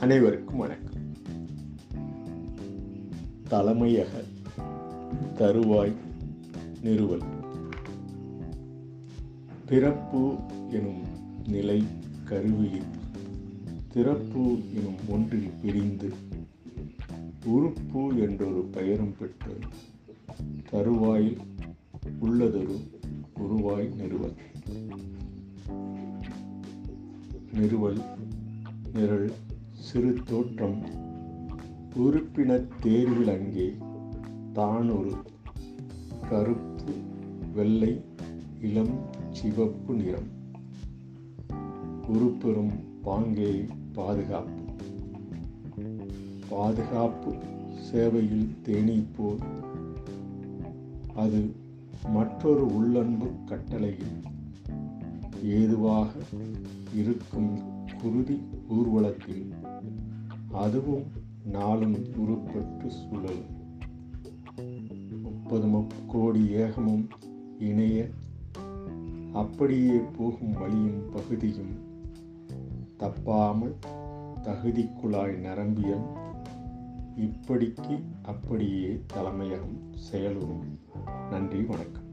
அனைவருக்கும் வணக்கம். தலைமையக தருவாய் நிறுவல். பிறப்பு எனும் நிலை கருவியில் திறப்பு எனும் ஒன்றில் பிரிந்து உறுப்பு என்றொரு பெயரும் பெற்று தருவாயில் உள்ளதொரு உருவாய் நிறுவல். நிறுவல் நிரல் சிறு தோற்றம் உறுப்பினர் தேர்வில் அங்கே தான் ஒரு கருப்பு வெள்ளை இளம் சிவப்பு நிறம். உருப்பெறும் பாங்கே பாதுகாப்பு. பாதுகாப்பு சேவையில் தேனீப்போர் அது மற்றொரு உள்ளன்பு கட்டளையில் ஏதுவாக இருக்கும் குருதி ஊர்வலத்தில் அதுவும் நாளும் உருப்பட்டு சுழல். முப்பது முக்கோடி ஏகமும் இணைய அப்படியே போகும் வழியும் பகுதியும் தப்பாமல் தகுதிக்குழாய் நரம்பியம் இப்படிக்கு அப்படியே தலைமையகம் செயலுறும் நன்றி வணக்கம்.